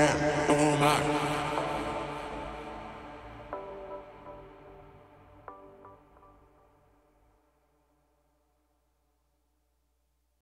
Oh my. on.